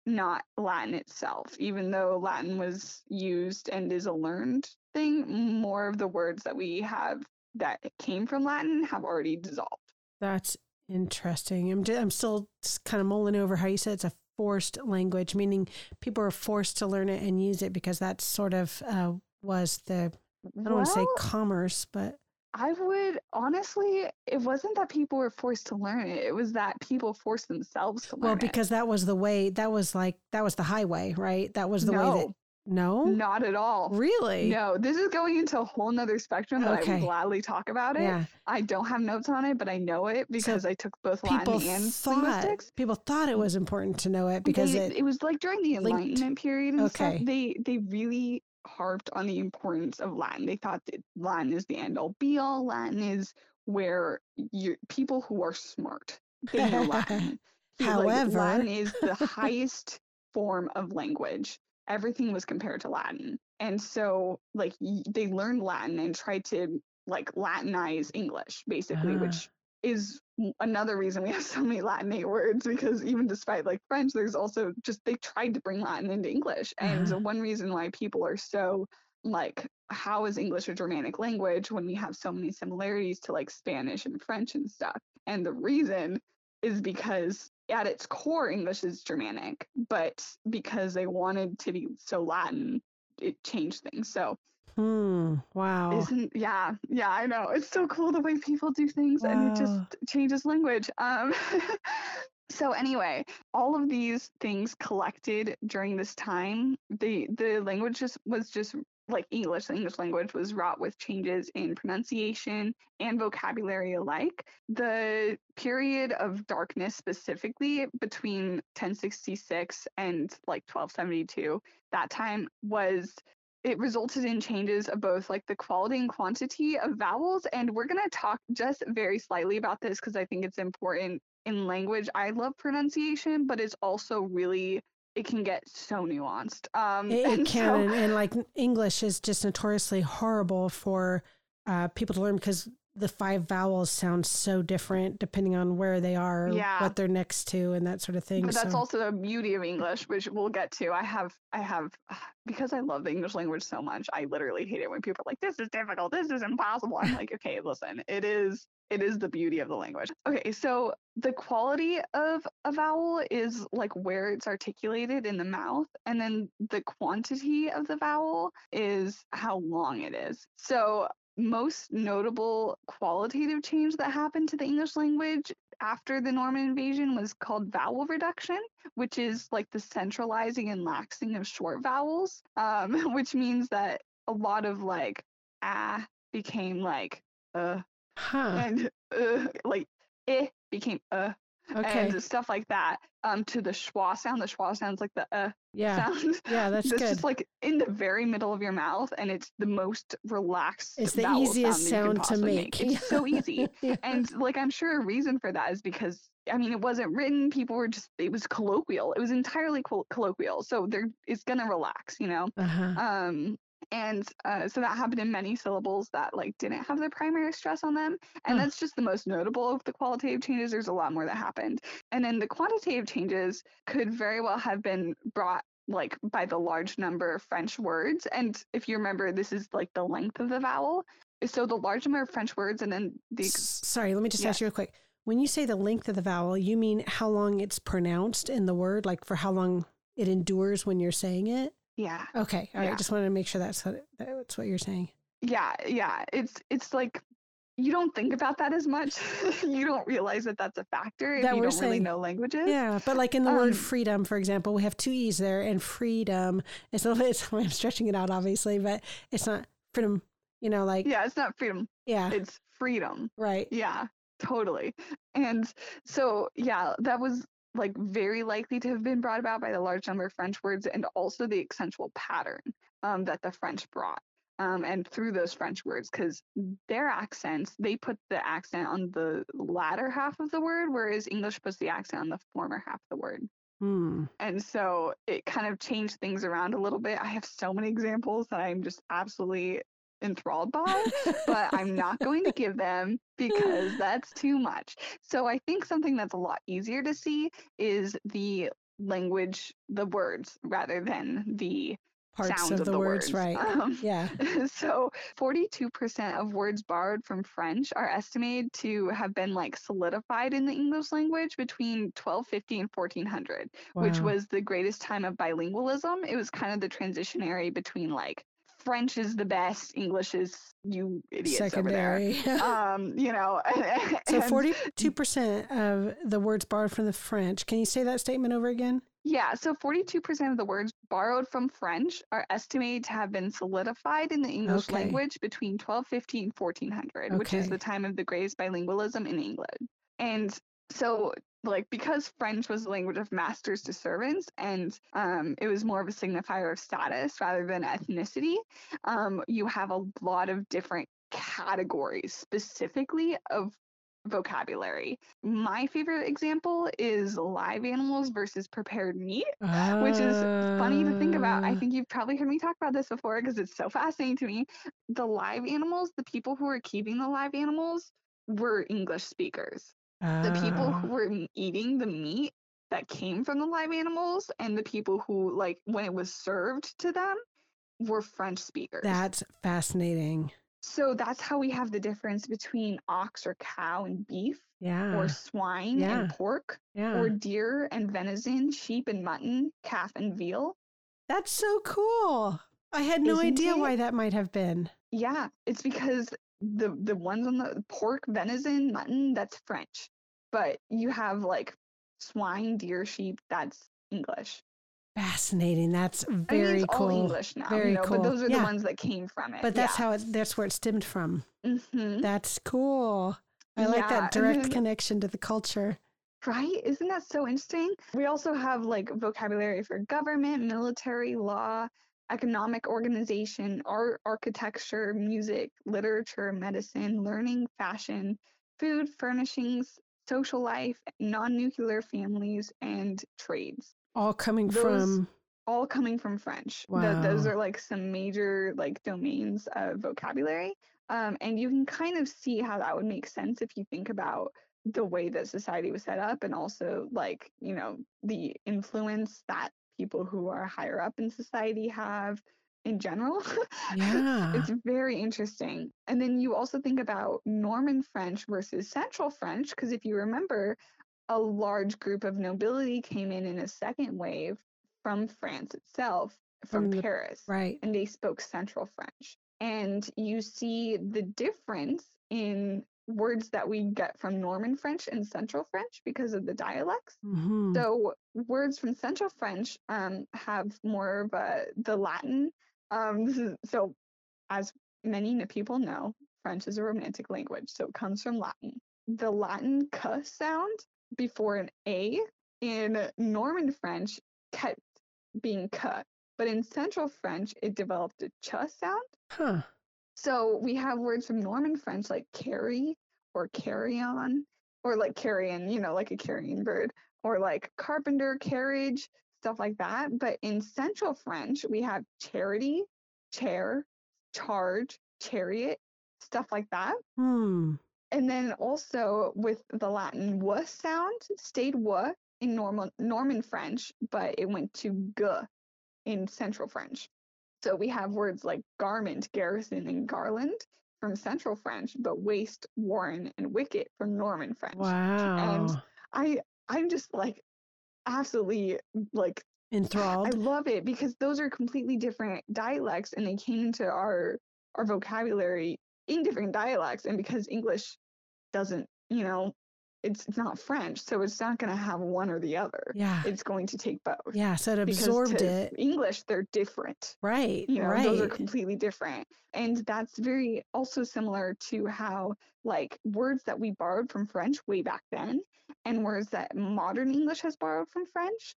not Latin itself. Even though Latin was used and is a learned thing, more of the words that we have that came from Latin have already dissolved. That's interesting. I'm just, I'm still kind of mulling over how you said it's a forced language, meaning people are forced to learn it and use it because that sort of uh, was the I don't want to say commerce, but I would honestly, it wasn't that people were forced to learn it. It was that people forced themselves to learn well, it. because that was the way. That was like that was the highway, right? That was the way that. No, Not at all. really. No, this is going into a whole nother spectrum that I would gladly talk about it. Yeah, I don't have notes on it, but I know it because I took both Latin and thought linguistics. people thought it was important to know it because they, it. it was like during the linked- Enlightenment period and Okay. stuff. They they really harped on the importance of Latin. They thought that Latin is the end all be all. Latin is where you people who are smart they know Latin. He- like, However- Latin is the highest form of language. Everything was compared to Latin, and so like they learned Latin and tried to like Latinize English, basically, Ah. which is another reason we have so many Latinate words because even despite like French, there's also just they tried to bring Latin into English. And Uh-huh. one reason why people are so like, how is English a Germanic language when we have so many similarities to like Spanish and French and stuff? And the reason is because at its core, English is Germanic, but because they wanted to be so Latin, it changed things. So Hmm. Wow. isn't yeah, yeah, I know. It's so cool the way people do things and it just changes language. Um so anyway, all of these things collected during this time, the the language just was just like English, the English language was wrought with changes in pronunciation and vocabulary alike. The period of darkness specifically between 1066 and like 1272, that time was it resulted in changes of both like the quality and quantity of vowels and we're going to talk just very slightly about this because i think it's important in language i love pronunciation but it's also really it can get so nuanced um It, can, so- and, and like English is just notoriously horrible for uh, people to learn because the five vowels sound so different depending on where they are, Yeah. what they're next to, and that sort of thing. but that's so, also the beauty of english which we'll get to i have i have because i love the english language so much i literally hate it when people are like this is difficult this is impossible i'm like okay listen it is it is the beauty of the language. Okay so the quality of a vowel is like where it's articulated in the mouth and then the quantity of the vowel is how long it is. So most notable qualitative change that happened to the english language after the Norman invasion was called vowel reduction, which is like the centralizing and laxing of short vowels, um, which means that a lot of like ah became like uh, huh? and uh, like eh became uh, Okay, and stuff like that. Um, to the schwa sound, the schwa sounds like the uh yeah, sound. yeah, that's It's good. just like in the very middle of your mouth, and it's the most relaxed. It's the easiest sound, that you can sound to possibly make. It's so easy Yeah. and like i'm sure a reason for that is because i mean it wasn't written people were just it was colloquial it was entirely col- colloquial so there it's gonna relax you know uh-huh. um and uh, so that happened in many syllables that like didn't have the primary stress on them and Huh. that's just the most notable of the qualitative changes there's a lot more that happened and then the quantitative changes could very well have been brought like by the large number of french words and if you remember this is like the length of the vowel so the large number of french words and then the S- Sorry, let me just yeah. ask you real quick. When you say the length of the vowel, you mean how long it's pronounced in the word, like for how long it endures when you're saying it? Yeah. Okay. All right. Yeah. Just wanted to make sure that's what that's what you're saying. Yeah, yeah. It's it's like you don't think about that as much. you don't realize that that's a factor if That you we're don't really know languages. Yeah, but like in the Um, word freedom, for example, we have two e's there, and freedom. It's a little bit. I'm stretching it out, obviously, but it's not freedom. You know, like Yeah, it's not freedom. Yeah, it's freedom. right. Yeah, totally. And so, yeah, that was like very likely to have been brought about by the large number of French words and also the accentual pattern um, that the French brought. Um, and through those French words, because their accents, they put the accent on the latter half of the word, whereas English puts the accent on the former half of the word. Hmm. And so it kind of changed things around a little bit. I have so many examples that I'm just absolutely enthralled by, but I'm not going to give them because that's too much. So I think something that's a lot easier to see is the language, the words, rather than the Parts sounds of, of, the, words, right? Um, yeah. so 42% of words borrowed from French are estimated to have been like solidified in the English language between 1250 and 1400, which was the greatest time of bilingualism. It was kind of the transitionary between like French is the best, English is you idiots secondary. over there. Um, you know, so forty-two percent of the words borrowed from the French. Can you say that statement over again? Yeah, so 42% of the words borrowed from French are estimated to have been solidified in the English Okay. language between 1250 and 1400, which is the time of the greatest bilingualism in England. And so, like, because French was the language of masters to servants and um, it was more of a signifier of status rather than ethnicity, um, you have a lot of different categories specifically of vocabulary. My favorite example is live animals versus prepared meat which is funny to think about. I Uh, think you've probably heard me talk about this before because it's so fascinating to me. The live animals, the people who were keeping the live animals were English speakers. The people ah, who were eating the meat that came from the live animals and the people who, like, when it was served to them, were French speakers. that's fascinating. so that's how we have the difference between ox or cow and beef, Yeah. or swine Yeah. and pork, yeah. or deer and venison, sheep and mutton, calf and veal. That's so cool. I had no Isn't idea it? why that might have been. Yeah, it's because the the ones on the pork, venison, mutton, that's French. But you have like swine, deer, sheep, that's English. Fascinating. That's very I mean, cool. all English now, Very you know, cool. but those are Yeah. the ones that came from it. But that's how it that's where it stemmed from. how hmm That's cool. I like Yeah, that and direct then- connection to the culture. Right? Isn't that so interesting? We also have like vocabulary for government, military, law, economic organization, art, architecture, music, literature, medicine, learning, fashion, food, furnishings, social life, non nuclear families, and trades. All coming Those- from All coming from French. Th- those are like some major like domains of vocabulary. Um, and you can kind of see how that would make sense if you think about the way that society was set up and also like you know the influence that people who are higher up in society have in general Yeah. it's very interesting and then you also think about norman french versus central french because if you remember a large group of nobility came in in a second wave from france itself from, From the- paris right. and they spoke Central French. And you see the difference in words that we get from Norman French and Central French because of the dialects. hmm So words from Central French um, have more of a, the Latin. Um, this is, so as many people know, French is a romantic language, so it comes from Latin. The Latin k sound before an a in Norman French kept being k, but in Central French it developed a ch sound. Huh. So we have words from Norman French like carry or carry on, or like carrion, you know, like a carrion bird, or like carpenter, carriage, stuff like that. But in Central French, we have charity, chair, charge, chariot, stuff like that. Hmm. And then also with the Latin w sound, stayed w in normal Norman French, but it went to g in Central French. So we have words like garment, garrison, and garland from Central French, but waist, warren, and wicket from Norman French. Wow. And I I'm just like absolutely like enthralled. I love it because those are completely different dialects and they came into our our vocabulary in different dialects and because English doesn't, you know, it's, not French, so it's not going to have one or the other. Yeah. It's going to take both. Yeah. So it absorbed it. English, they're different. Right. You know, right. those are completely different. And that's very also similar to how, like, words that we borrowed from French way back then and words that modern English has borrowed from French.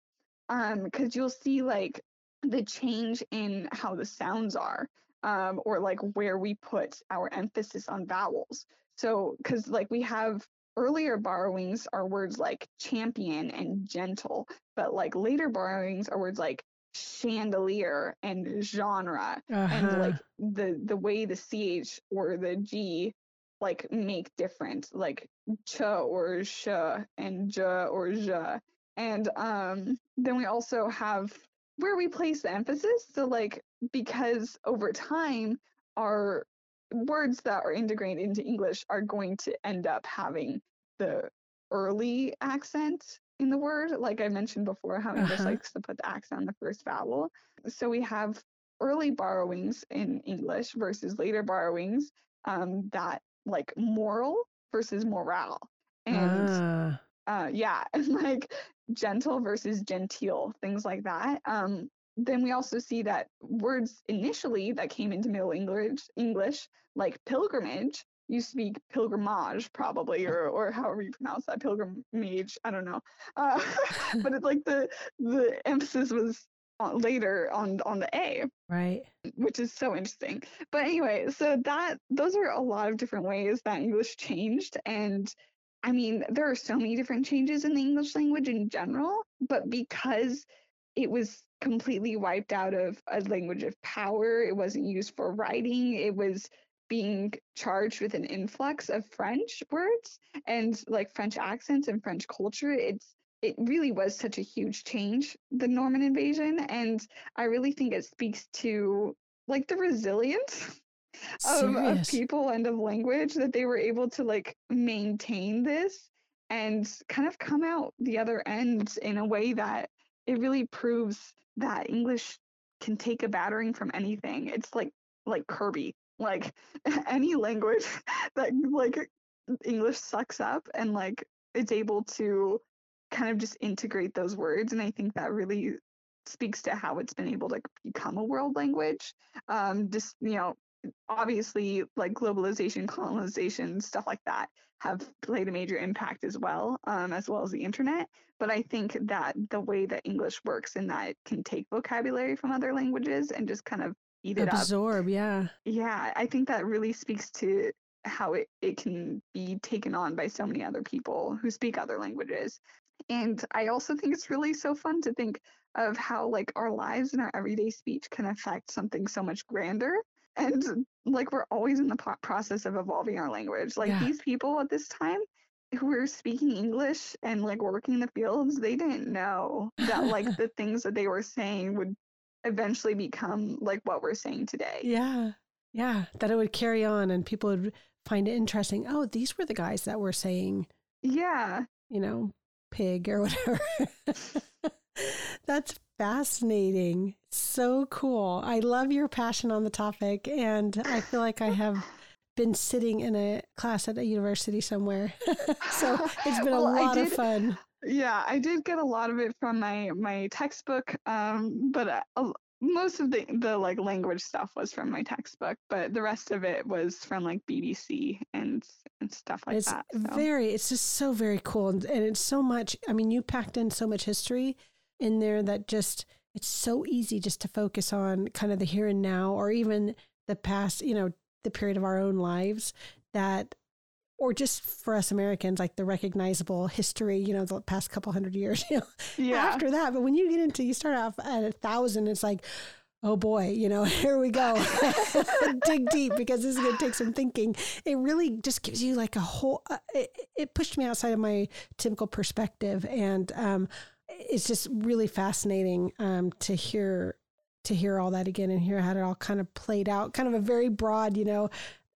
Um, because you'll see, like, the change in how the sounds are, um, or like where we put our emphasis on vowels. So, because like we have earlier borrowings are words like champion and gentle, but like later borrowings are words like chandelier and genre uh-huh. and like the the way the ch or the g like make different like ch or sh and j or j and um then we also have where we place the emphasis so like because over time our words that are integrated into english are going to end up having the early accent in the word like i mentioned before how english Uh-huh. likes to put the accent on the first vowel so we have early borrowings in english versus later borrowings um, that like moral versus morale and Ah, uh, yeah, and like gentle versus genteel, things like that. Um, then we also see that words initially that came into Middle English, English like pilgrimage, used to be pilgrimage probably, or or however you pronounce that pilgrimage. I don't know, uh, but it's like the the emphasis was on, later on on the a right. which is so interesting. But anyway, so that those are a lot of different ways that English changed and I mean, there are so many different changes in the English language in general, but because it was completely wiped out of a language of power, it wasn't used for writing, it was being charged with an influx of French words and like French accents and French culture. It's it really was such a huge change, the Norman invasion, and I really think it speaks to like the resilience of, of people and of language that they were able to like maintain this and kind of come out the other end in a way that it really proves that English can take a battering from anything. It's like like Kirby, like any language that like English sucks up and like it's able to kind of just integrate those words and I think that really speaks to how it's been able to become a world language. Um just you know obviously like globalization colonization stuff like that have played a major impact as well um, as well as the internet but i think that the way that english works in that it can take vocabulary from other languages and just kind of eat it up Absorb. Yeah. yeah i think that really speaks to how it, it can be taken on by so many other people who speak other languages and i also think it's really so fun to think of how like our lives and our everyday speech can affect something so much grander and like we're always in the po- process of evolving our language like Yeah. these people at this time who were speaking english and like working in the fields they didn't know that like the things that they were saying would eventually become like what we're saying today Yeah. Yeah. That it would carry on and people would find it interesting. Oh, these were the guys that were saying, yeah you know, pig or whatever. That's fascinating. So cool. I love your passion on the topic. And I feel like I have been sitting in a class at a university somewhere. so it's been Well, a lot of fun. yeah i did get a lot of it from my my textbook um but uh, a- most of the the like language stuff was from my textbook but the rest of it was from like bbc and and stuff like it's that so. very it's just so very cool and, and it's so much i mean you packed in so much history in there that just it's so easy just to focus on kind of the here and now or even the past you know the period of our own lives that or just for us americans like the recognizable history you know the past couple hundred years you know yeah. after that. But when you get into you start off at a thousand it's like oh boy you know here we go. Dig deep because this is going to take some thinking. It really just gives you like a whole uh, it, it pushed me outside of my typical perspective and um, it's just really fascinating um, to hear to hear all that again and hear how it all kind of played out kind of a very broad you know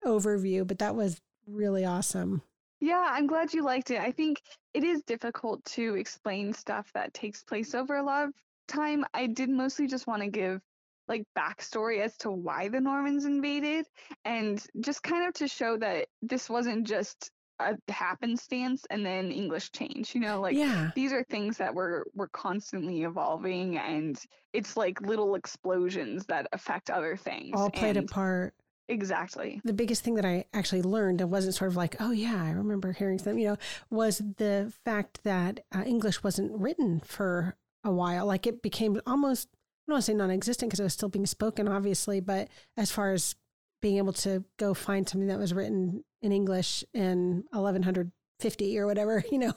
overview but that was really awesome Yeah, I'm glad you liked it. I think it is difficult to explain stuff that takes place over a lot of time, I did mostly just want to give like backstory as to why the Normans invaded and just kind of to show that this wasn't just a happenstance and then English change. You know, like yeah. these are things that were were constantly evolving and it's like little explosions that affect other things. All played and a part. Exactly. The biggest thing that I actually learned, and wasn't sort of like, oh yeah, I remember hearing something, you know, was the fact that uh, English wasn't written for a while. Like it became almost, I don't want to say non-existent because it was still being spoken, obviously, but as far as being able to go find something that was written in English in 1150 or whatever, you know,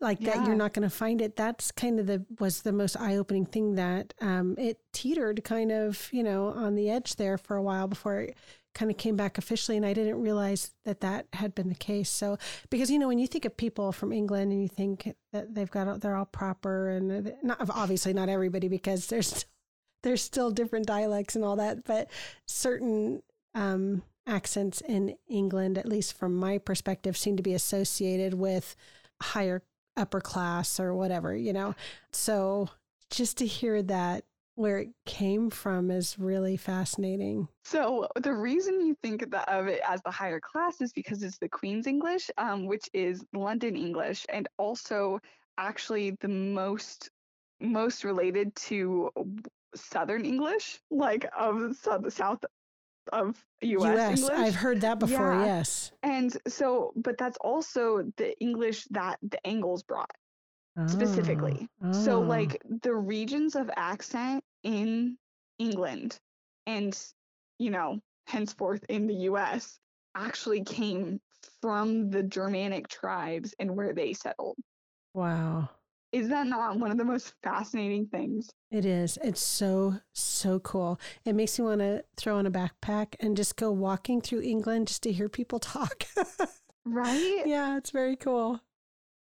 like yeah. that, you're not going to find it. That's kind of the was the most eye opening thing that um, it teetered kind of, you know, on the edge there for a while before it kind of came back officially and I didn't realize that that had been the case. So because you know when you think of people from England and you think that they've got they're all proper and not obviously not everybody because there's there's still different dialects and all that, but certain um, accents in England, at least from my perspective, seem to be associated with higher upper class or whatever, you know. So just to hear that where it came from is really fascinating. So the reason you think of it as the higher class is because it's the Queen's English, um, which is London English, and also actually the most most related to Southern English, like of the South of US, US English. I've heard that before, yeah. yes. And so, but that's also the English that the Angles brought specifically. Oh. So, oh. like the regions of accent in England and, you know, henceforth in the US actually came from the Germanic tribes and where they settled. Wow. Is that not one of the most fascinating things? It is. It's so, so cool. It makes me want to throw on a backpack and just go walking through England just to hear people talk. right? Yeah, it's very cool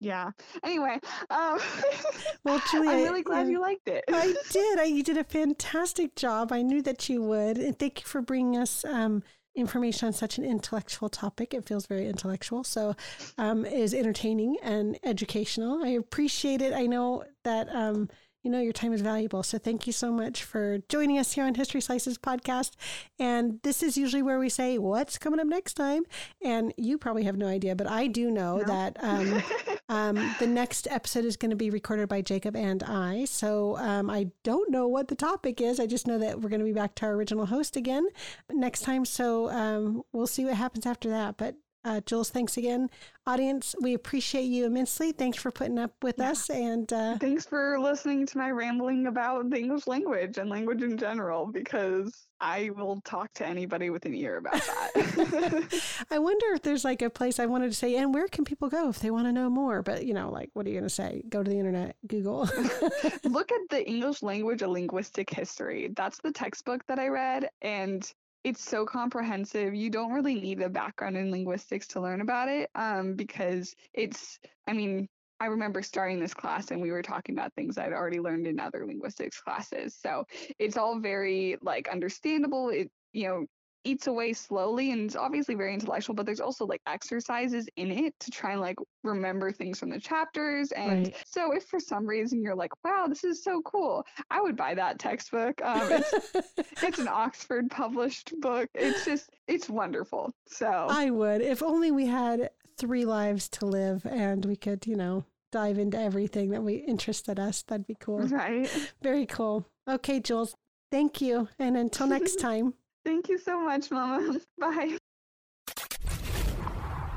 yeah. Anyway, um, well, Julia, I'm really glad yeah, you liked it. I did. I, you did a fantastic job. I knew that you would. And thank you for bringing us um, information on such an intellectual topic. It feels very intellectual. So, um, is entertaining and educational. I appreciate it. I know that um, you know your time is valuable. So thank you so much for joining us here on History Slices podcast. And this is usually where we say what's coming up next time. And you probably have no idea, but I do know no. that um, um, the next episode is going to be recorded by Jacob and I. So um, I don't know what the topic is. I just know that we're going to be back to our original host again next time. So um, we'll see what happens after that. But uh, Jules, thanks again. Audience, we appreciate you immensely. Thanks for putting up with yeah. us. And uh, thanks for listening to my rambling about the English language and language in general, because I will talk to anybody with an ear about that. I wonder if there's like a place I wanted to say, and where can people go if they want to know more? But, you know, like, what are you going to say? Go to the internet, Google. Look at the English language, a linguistic history. That's the textbook that I read. And it's so comprehensive. You don't really need a background in linguistics to learn about it um, because it's, I mean, I remember starting this class and we were talking about things I'd already learned in other linguistics classes. So it's all very like understandable. It, you know, eats away slowly and it's obviously very intellectual, but there's also like exercises in it to try and like remember things from the chapters. And right. so if for some reason you're like, wow, this is so cool, I would buy that textbook. Um, it's, it's an Oxford published book. It's just, it's wonderful. So I would, if only we had three lives to live and we could, you know, dive into everything that we interested us. That'd be cool. Right. Very cool. Okay, Jules. Thank you. And until next time. Thank you so much, Mama. Bye.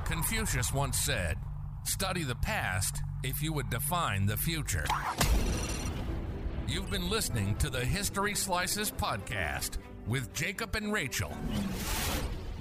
Confucius once said, Study the past if you would define the future. You've been listening to the History Slices podcast with Jacob and Rachel.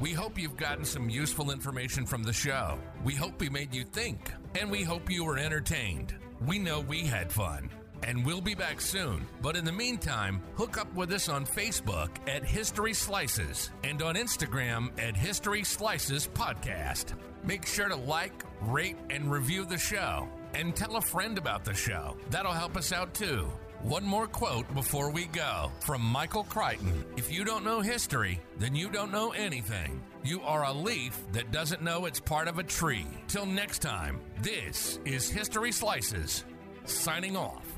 We hope you've gotten some useful information from the show. We hope we made you think, and we hope you were entertained. We know we had fun and we'll be back soon. But in the meantime, hook up with us on Facebook at History Slices and on Instagram at History Slices Podcast. Make sure to like, rate, and review the show. And tell a friend about the show. That'll help us out too. One more quote before we go from Michael Crichton. If you don't know history, then you don't know anything. You are a leaf that doesn't know it's part of a tree. Till next time, this is History Slices, signing off.